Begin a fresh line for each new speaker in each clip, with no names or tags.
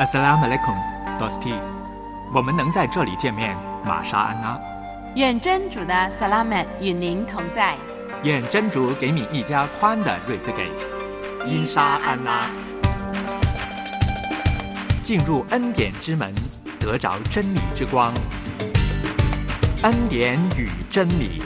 Assalamu alaikum, Dosti。我们能在这里见面，玛莎安娜。
愿真主的萨拉曼与您同在。
愿真主给你一家宽的瑞兹给。因沙安拉。进入恩典之门，得着真理之光。恩典与真理。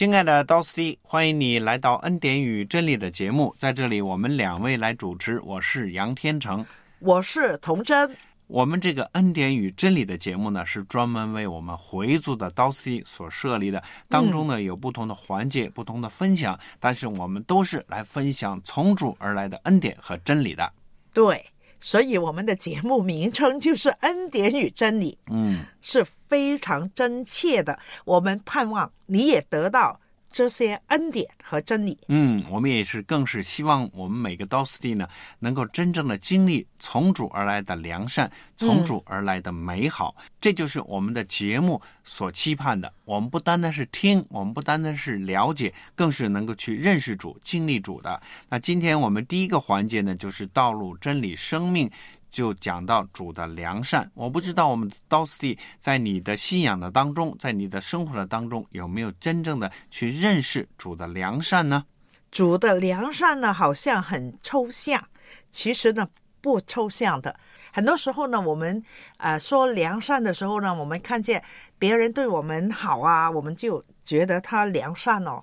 亲爱的 d o s t y 欢迎你来到《恩典与真理》的节目。在这里，我们两位来主持，我是杨天成，
我是童真。
我们这个《恩典与真理》的节目呢，是专门为我们回族的 d o s t y 所设立的。当中呢，有不同的环节、不同的分享，但是我们都是来分享从主而来的恩典和真理的。
对，所以我们的节目名称就是《恩典与真理》。
嗯，
是非常真切的。我们盼望你也得到这些恩典和真理。
嗯，我们也是，更是希望我们每个 d o s t y 呢，能够真正的经历从主而来的良善，从主而来的美好。这就是我们的节目所期盼的。我们不单单是听，我们不单单是了解，更是能够去认识主、经历主的。那今天我们第一个环节呢，就是道路、真理、生命。就讲到主的良善，我不知道我们 Dosti 在你的信仰的当中，在你的生活的当中，有没有真正的去认识主的良善呢？
主的良善呢，好像很抽象，其实呢不抽象的。很多时候呢，我们呃说良善的时候呢，我们看见别人对我们好啊，我们就觉得他良善哦。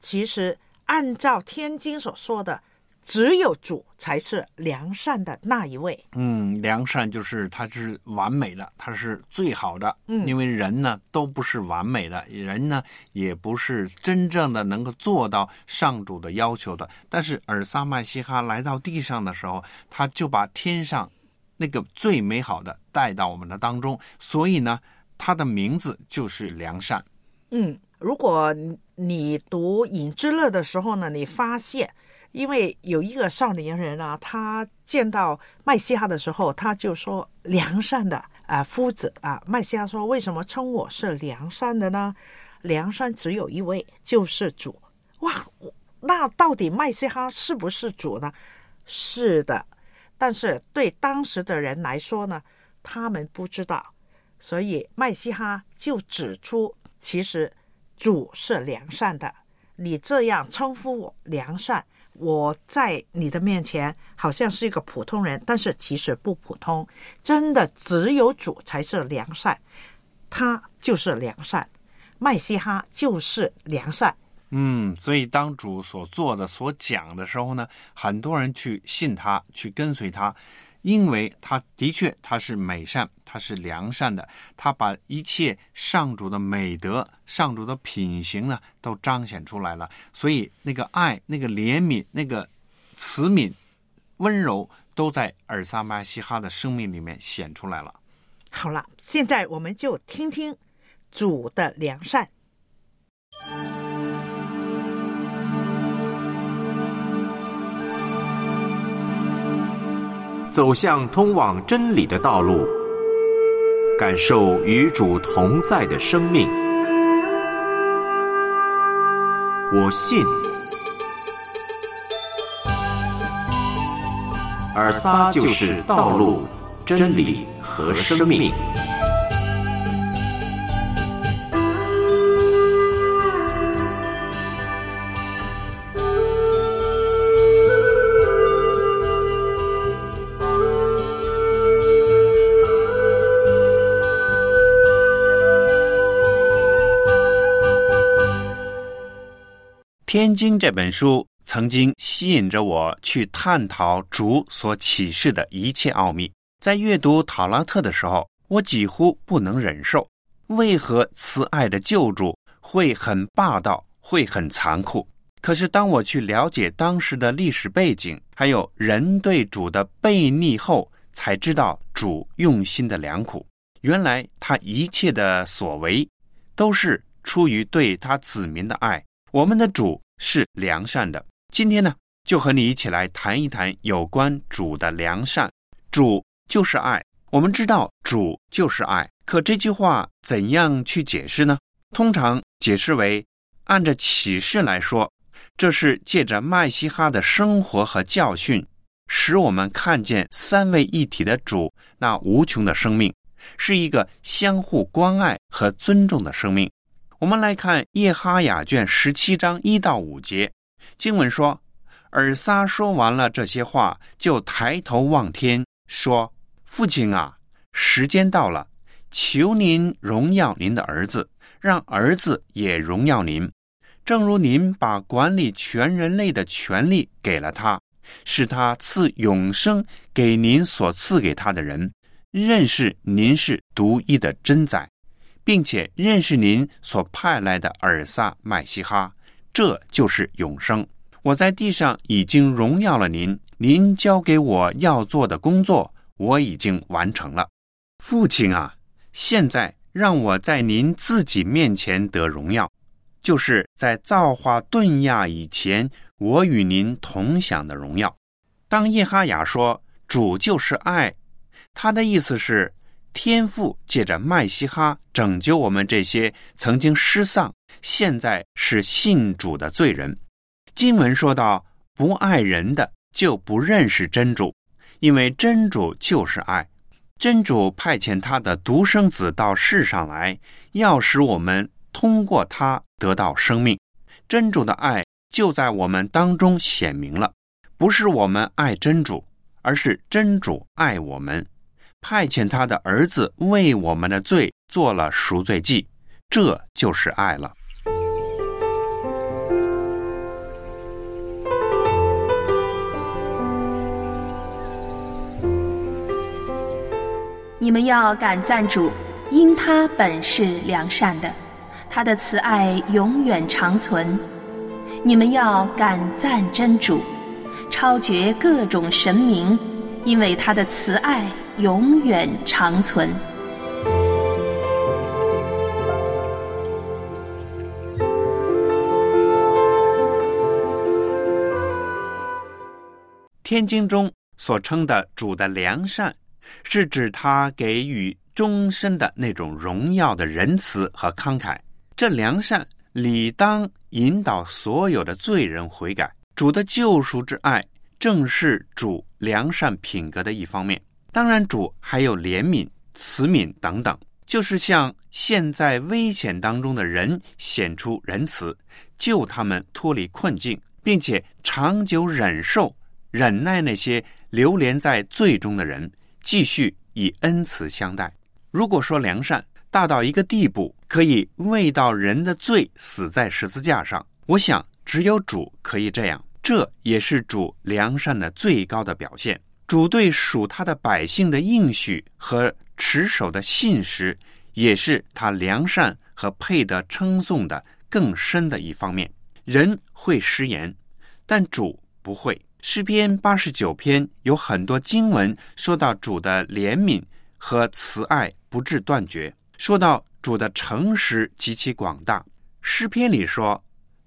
其实按照天经所说的。只有主才是良善的那一位。
嗯，良善就是他是完美的，他是最好的。
嗯，
因为人呢都不是完美的，人呢也不是真正的能够做到上主的要求的。但是尔撒麦西哈来到地上的时候，他就把天上那个最美好的带到我们的当中，所以呢，他的名字就是良善。
嗯，如果你读影之乐的时候呢，你发现。因为有一个少年人啊，他见到麦西哈的时候，他就说：“良善的啊，夫子啊。”麦西哈说：“为什么称我是良善的呢？良善只有一位，就是主。”哇，那到底麦西哈是不是主呢？是的，但是对当时的人来说呢，他们不知道，所以麦西哈就指出，其实主是良善的。你这样称呼我良善。我在你的面前好像是一个普通人，但是其实不普通。真的只有主才是良善，他就是良善，麦西哈就是良善。
嗯，所以当主所做的、所讲的时候呢，很多人去信他，去跟随他。因为他的确他是美善，他是良善的，他把一切上主的美德、上主的品行呢，都彰显出来了。所以那个爱、那个怜悯、那个慈悯、温柔，都在尔萨麦西哈的生命里面显出来了。
好了，现在我们就听听主的良善。
走向通往真理的道路，感受与主同在的生命。我信，而撒就是道路、真理和生命。
《天经》这本书曾经吸引着我去探讨主所启示的一切奥秘。在阅读《塔拉特》的时候，我几乎不能忍受，为何慈爱的救主会很霸道，会很残酷？可是当我去了解当时的历史背景，还有人对主的背逆后，才知道主用心的良苦。原来他一切的所为，都是出于对他子民的爱。我们的主是良善的。今天呢，就和你一起来谈一谈有关主的良善。主就是爱，我们知道主就是爱。可这句话怎样去解释呢？通常解释为，按着启示来说，这是借着麦西哈的生活和教训，使我们看见三位一体的主那无穷的生命，是一个相互关爱和尊重的生命。我们来看叶哈雅卷十七章一到五节，经文说。尔撒说完了这些话，就抬头望天，说：“父亲啊，时间到了，求您荣耀您的儿子，让儿子也荣耀您，正如您把管理全人类的权利给了他，是他赐永生给您所赐给他的人，认识您是独一的真宰，并且认识您所派来的尔撒麦西哈，这就是永生。”我在地上已经荣耀了您，您交给我要做的工作，我已经完成了。父亲啊，现在让我在您自己面前得荣耀，就是在造化顿亚以前，我与您同享的荣耀。当叶哈雅说主就是爱，他的意思是天父借着麦西哈拯救我们这些曾经失丧、现在是信主的罪人。经文说到：“不爱人的就不认识真主，因为真主就是爱。真主派遣他的独生子到世上来，要使我们通过他得到生命。真主的爱就在我们当中显明了，不是我们爱真主，而是真主爱我们，派遣他的儿子为我们的罪做了赎罪祭，这就是爱了。”
你们要感赞主，因他本是良善的，他的慈爱永远长存。你们要感赞真主，超绝各种神明，因为他的慈爱永远长存。
天经中所称的主的良善。是指他给予终身的那种荣耀的仁慈和慷慨，这良善理当引导所有的罪人悔改。主的救赎之爱，正是主良善品格的一方面。当然，主还有怜悯、慈悯等等，就是向现在危险当中的人显出仁慈，救他们脱离困境，并且长久忍受、忍耐那些流连在罪中的人。继续以恩慈相待。如果说良善大到一个地步，可以为到人的罪死在十字架上，我想只有主可以这样。这也是主良善的最高的表现。主对属他的百姓的应许和持守的信实，也是他良善和配得称颂的更深的一方面。人会失言，但主不会。诗篇八十九篇有很多经文说到主的怜悯和慈爱不至断绝，说到主的诚实极其广大。诗篇里说：“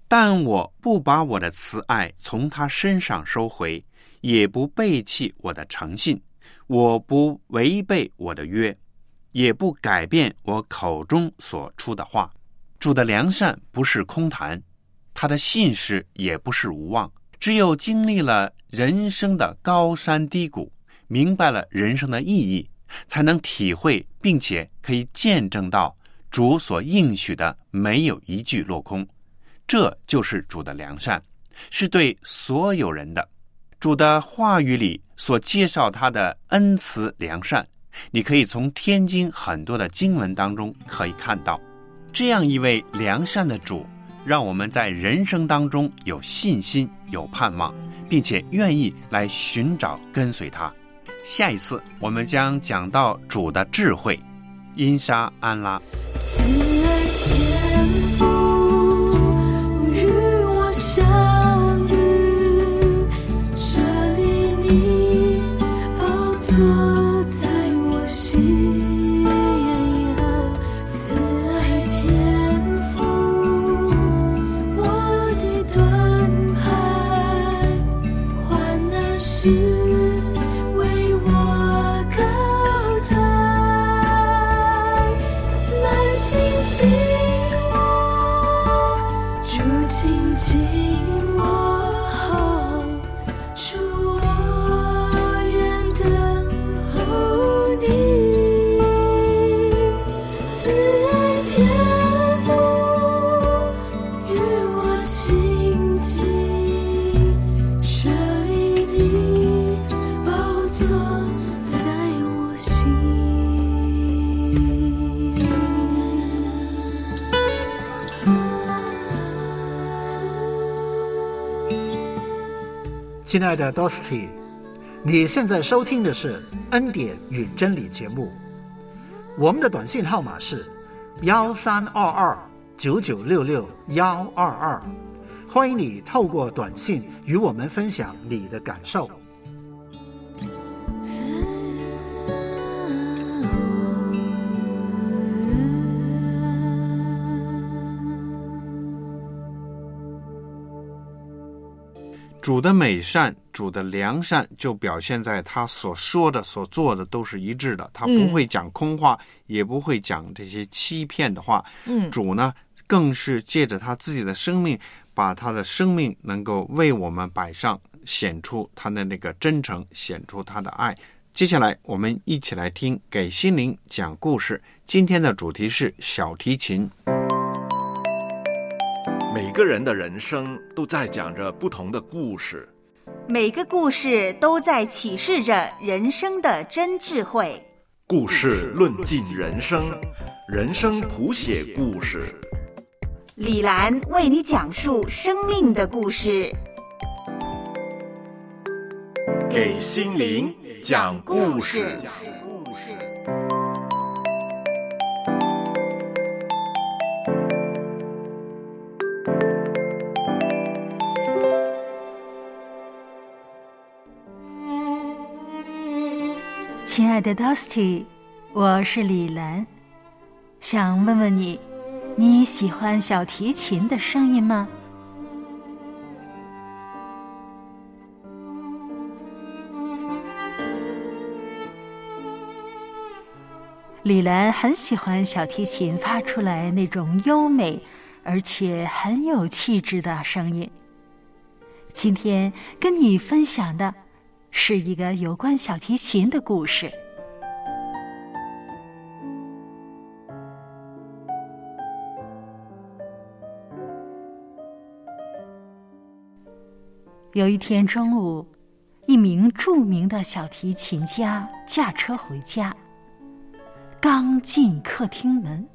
但我不把我的慈爱从他身上收回，也不背弃我的诚信，我不违背我的约，也不改变我口中所出的话。”主的良善不是空谈，他的信实也不是无望。只有经历了人生的高山低谷，明白了人生的意义，才能体会并且可以见证到主所应许的没有一句落空。这就是主的良善，是对所有人的。主的话语里所介绍他的恩慈良善，你可以从天津很多的经文当中可以看到，这样一位良善的主。让我们在人生当中有信心、有盼望，并且愿意来寻找、跟随他。下一次我们将讲到主的智慧，因沙安拉。心情。
亲爱的 Dosty，你现在收听的是恩典与真理节目。我们的短信号码是幺三二二九九六六幺二二，欢迎你透过短信与我们分享你的感受。
主的美善，主的良善，就表现在他所说的、所做的都是一致的。他不会讲空话，也不会讲这些欺骗的话。
嗯
主呢，更是借着他自己的生命，把他的生命能够为我们摆上，显出他的那个真诚，显出他的爱。接下来，我们一起来听给心灵讲故事。今天的主题是小提琴。
每个人的人生都在讲着不同的故事，
每个故事都在启示着人生的真智慧。
故事论尽人生，人生谱写故事。
李兰为你讲述生命的故事，
给心灵讲故事。
爱的 Dusty，我是李兰，想问问你，你喜欢小提琴的声音吗？李兰很喜欢小提琴发出来那种优美而且很有气质的声音。今天跟你分享的是一个有关小提琴的故事。有一天中午，一名著名的小提琴家驾车回家，刚进客厅门，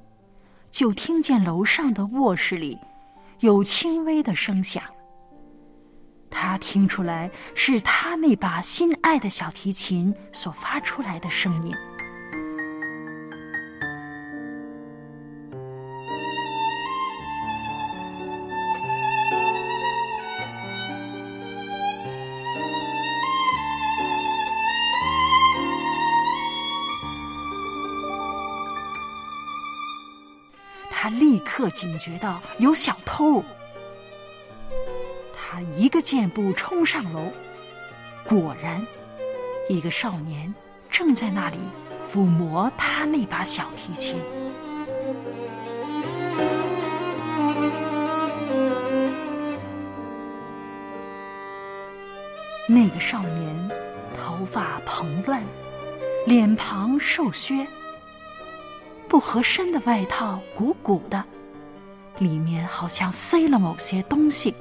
就听见楼上的卧室里有轻微的声响。他听出来是他那把心爱的小提琴所发出来的声音。刻警觉到有小偷。他一个箭步冲上楼，果然，一个少年正在那里抚摸他那把小提琴。那个少年头发蓬乱，脸庞瘦削，不合身的外套鼓鼓的，里面好像塞了某些东西。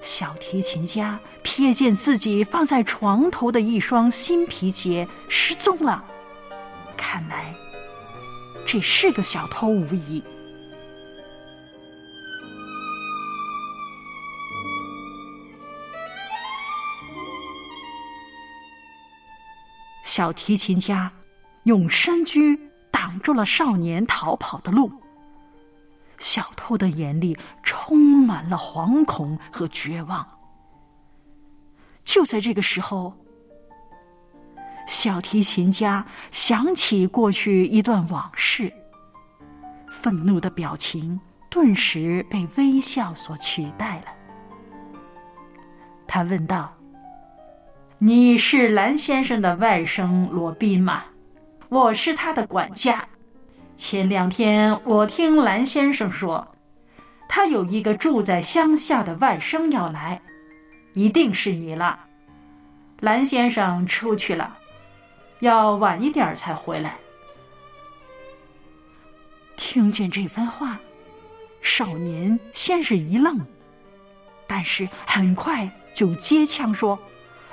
小提琴家瞥见自己放在床头的一双新皮鞋失踪了，看来这是个小偷无疑。小提琴家用身躯挡住了少年逃跑的路。小偷的眼里充满了惶恐和绝望。就在这个时候，小提琴家想起过去一段往事，愤怒的表情顿时被微笑所取代了。他问道：“你是蓝先生的外甥罗宾吗？我是他的管家。”前两天我听蓝先生说，他有一个住在乡下的外甥要来，一定是你了。蓝先生出去了，要晚一点才回来。听见这番话，少年先是一愣，但是很快就接腔说。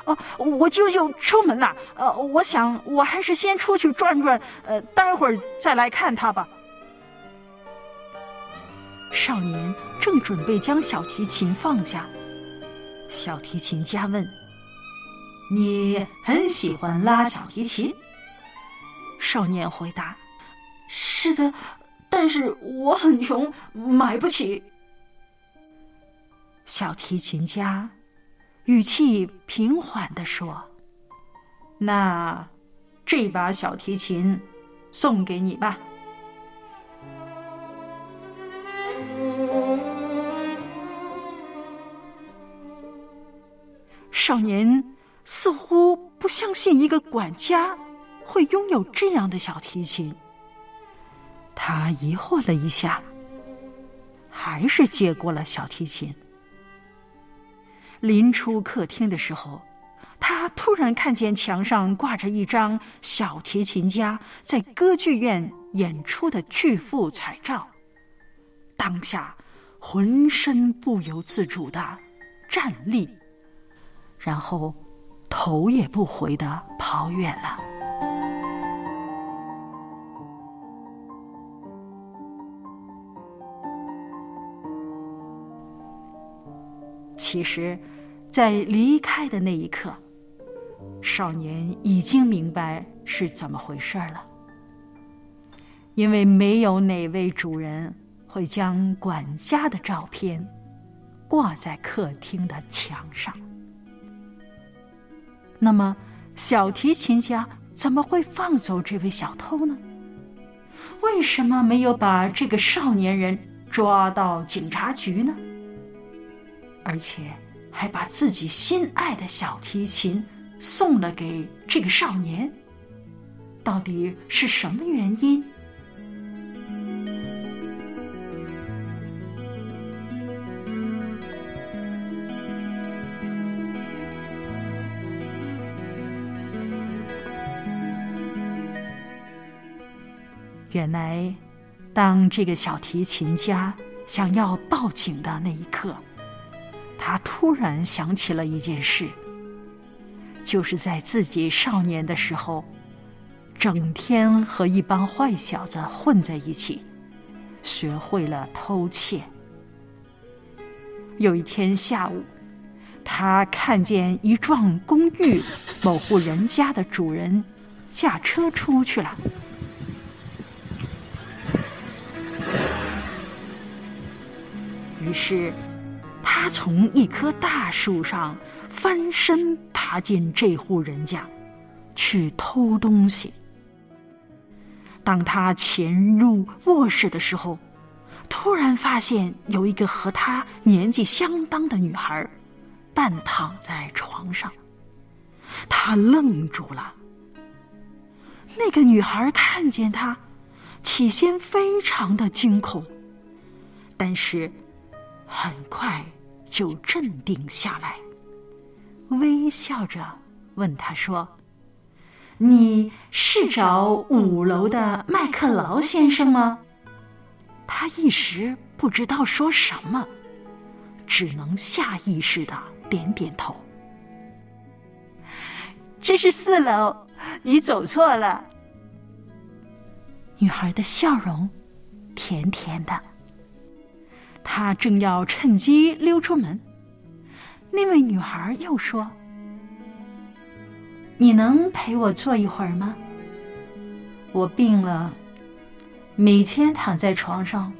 哦，我舅舅出门了。呃，我想我还是先出去转转，呃，待会儿再来看他吧。少年正准备将小提琴放下，小提琴家问：“你很喜欢拉小提琴？”少年回答：“是的，但是我很穷，买不起。”小提琴家语气平缓地说：“那这把小提琴送给你吧。”少年似乎不相信一个管家会拥有这样的小提琴，他疑惑了一下，还是接过了小提琴。临出客厅的时候，他突然看见墙上挂着一张小提琴家在歌剧院演出的巨幅彩照，当下浑身不由自主的站立。然后，头也不回的跑远了。其实，在离开的那一刻，少年已经明白是怎么回事了。因为没有哪位主人会将管家的照片挂在客厅的墙上。那么，小提琴家怎么会放走这位小偷呢？为什么没有把这个少年人抓到警察局呢？而且还把自己心爱的小提琴送了给这个少年？到底是什么原因？原来，当这个小提琴家想要报警的那一刻，他突然想起了一件事，就是在自己少年的时候，整天和一帮坏小子混在一起，学会了偷窃。有一天下午，他看见一幢公寓某户人家的主人驾车出去了。于是，他从一棵大树上翻身爬进这户人家，去偷东西。当他潜入卧室的时候，突然发现有一个和他年纪相当的女孩半躺在床上。他愣住了。那个女孩看见他，起先非常的惊恐，但是。很快就镇定下来，微笑着问他说：“你是找五楼的麦克劳先生吗？”他一时不知道说什么，只能下意识的点点头。这是四楼，你走错了。女孩的笑容甜甜的。他正要趁机溜出门，那位女孩又说：“你能陪我坐一会儿吗？我病了，每天躺在床上，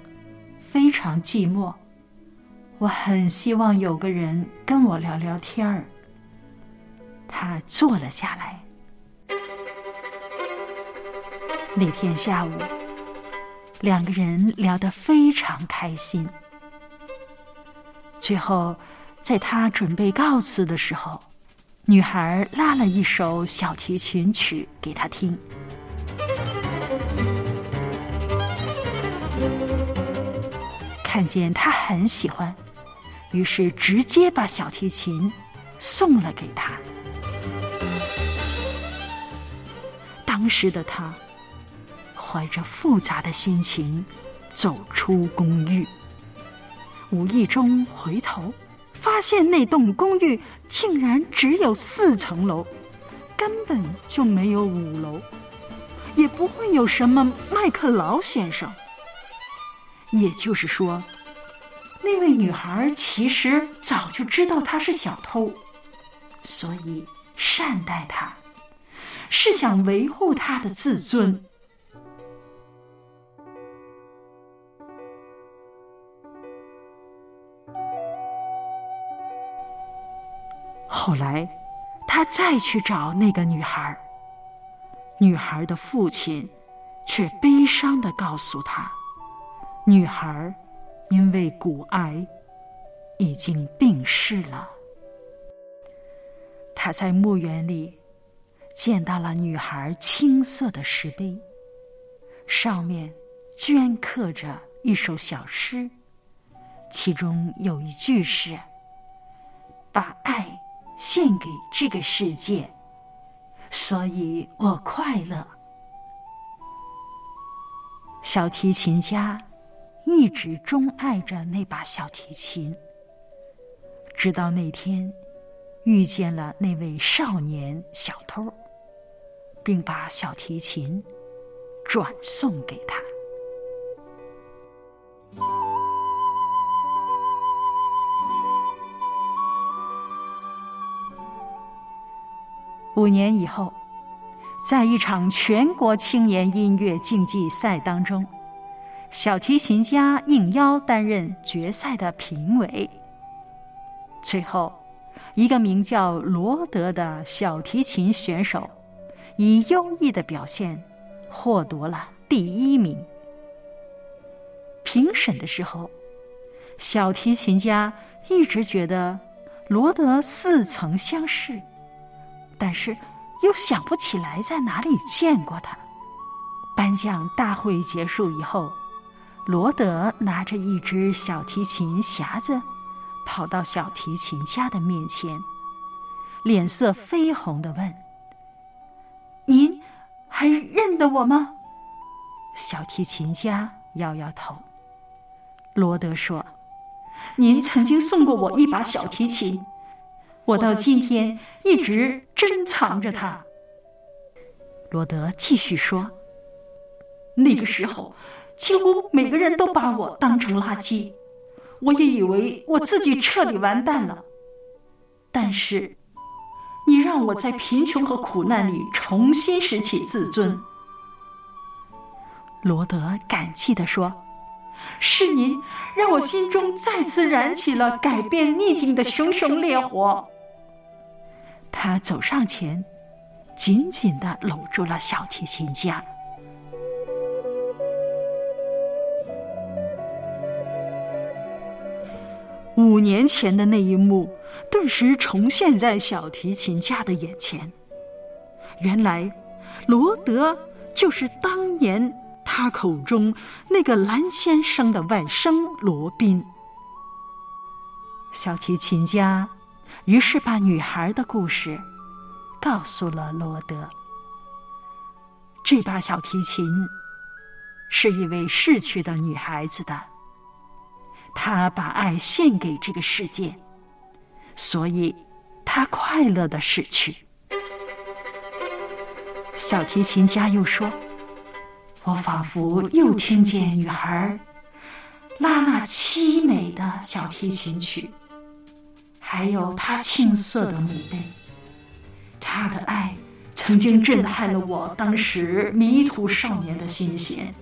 非常寂寞。我很希望有个人跟我聊聊天儿。”他坐了下来。那天下午，两个人聊得非常开心。最后，在他准备告辞的时候，女孩拉了一首小提琴曲给他听。看见他很喜欢，于是直接把小提琴送了给他。当时的他怀着复杂的心情走出公寓。无意中回头，发现那栋公寓竟然只有四层楼，根本就没有五楼，也不会有什么麦克劳先生。也就是说，那位女孩其实早就知道他是小偷，所以善待他，是想维护他的自尊。后来，他再去找那个女孩，女孩的父亲却悲伤的告诉他，女孩因为骨癌已经病逝了。他在墓园里见到了女孩青色的石碑，上面镌刻着一首小诗，其中有一句是：“把爱。”献给这个世界，所以我快乐。小提琴家一直钟爱着那把小提琴，直到那天遇见了那位少年小偷，并把小提琴转送给他。五年以后，在一场全国青年音乐竞技赛当中，小提琴家应邀担任决赛的评委。最后，一个名叫罗德的小提琴选手以优异的表现获得了第一名。评审的时候，小提琴家一直觉得罗德似曾相识。但是，又想不起来在哪里见过他。颁奖大会结束以后，罗德拿着一只小提琴匣子，跑到小提琴家的面前，脸色绯红的问：“您还认得我吗？”小提琴家摇摇头。罗德说：“您曾经送过我一把小提琴。”我到今天一直珍藏着它。罗德继续说：“那个时候，几乎每个人都把我当成垃圾，我也以为我自己彻底完蛋了。但是，你让我在贫穷和苦难里重新拾起自尊。”罗德感激地说：“是您让我心中再次燃起了改变逆境的熊熊烈火。”他走上前，紧紧的搂住了小提琴家。五年前的那一幕，顿时重现在小提琴家的眼前。原来，罗德就是当年他口中那个蓝先生的外甥罗宾。小提琴家。于是把女孩的故事告诉了罗德。这把小提琴是一位逝去的女孩子的，她把爱献给这个世界，所以她快乐的逝去。小提琴家又说：“我仿佛又听见女孩拉那凄美的小提琴曲。”还有他青涩的墓碑，他的爱曾经震撼了我当时迷途少年的心弦，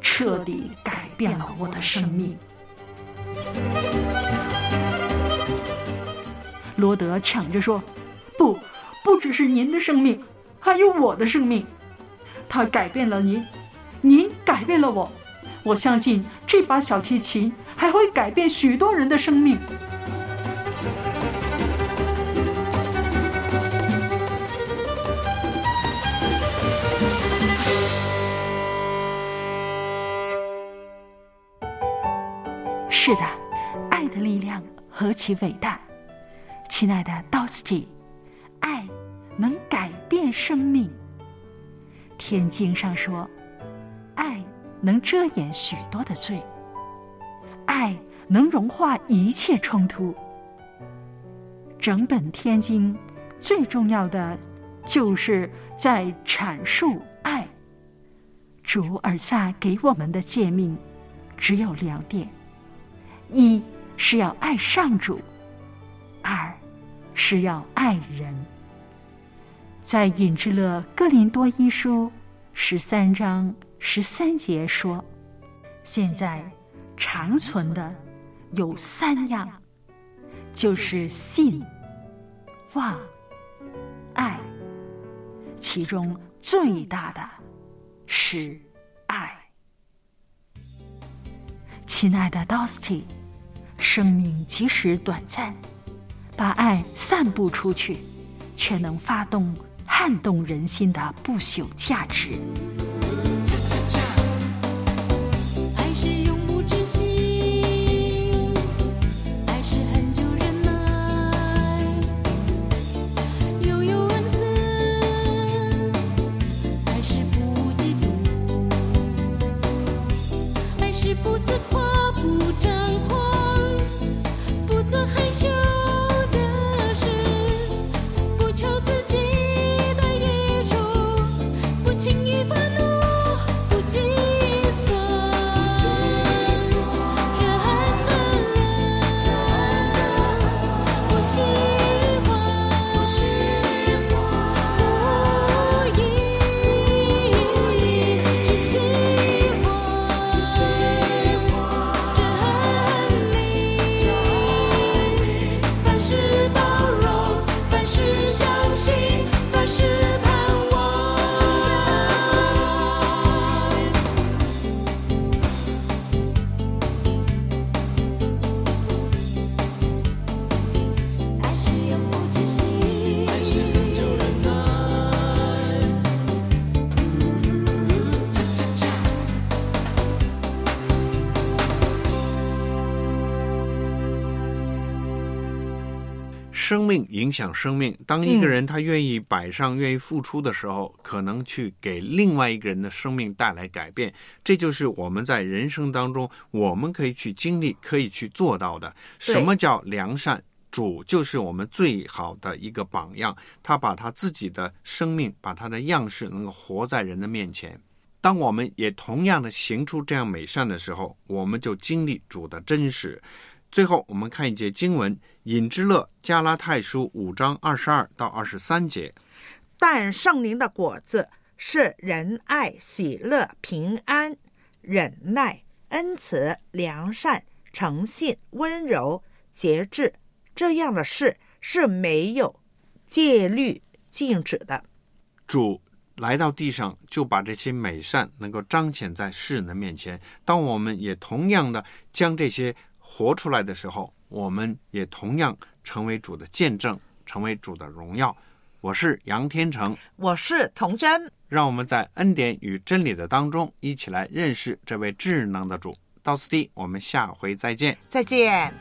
彻底改变了我的生命。罗德抢着说：“不，不只是您的生命，还有我的生命。他改变了您，您改变了我。我相信这把小提琴还会改变许多人的生命。”其伟大！亲爱的 d o s t y 爱能改变生命。天经上说，爱能遮掩许多的罪，爱能融化一切冲突。整本天经最重要的，就是在阐述爱。主尔萨给我们的诫命只有两点。
一是要爱上主，二是要爱人。在尹之乐哥林多一书十三章十三节说：“现在长存的有三样，就是信、望、爱，其中最大的是爱。”亲爱的 Dusty，生命即使短暂，把爱散布出去，却能发动。撼动人心的不朽价值。
生命影响生命。当一个人他愿意摆上、愿意付出的时候，可能去给另外一个人的生命带来改变。这就是我们在人生当中，我们可以去经历、可以去做到的。什么叫良善？主就是我们最好的一个榜样。他把他自己的生命、把他的样式，能够活在人的面前。当我们也同样的行出这样美善的时候，我们就经历主的真实。最后，我们看一节经文：引之乐加拉太书五章二十二到二十三节。
但圣灵的果子是仁爱、喜乐、平安、忍耐、恩慈、良善、诚信、温柔、节制。这样的事是没有戒律禁止的。
主来到地上，就把这些美善能够彰显在世人的面前。当我们也同样的将这些。活出来的时候，我们也同样成为主的见证，成为主的荣耀。我是杨天成，
我是童真，
让我们在恩典与真理的当中，一起来认识这位智能的主。到此地，我们下回再见，
再见。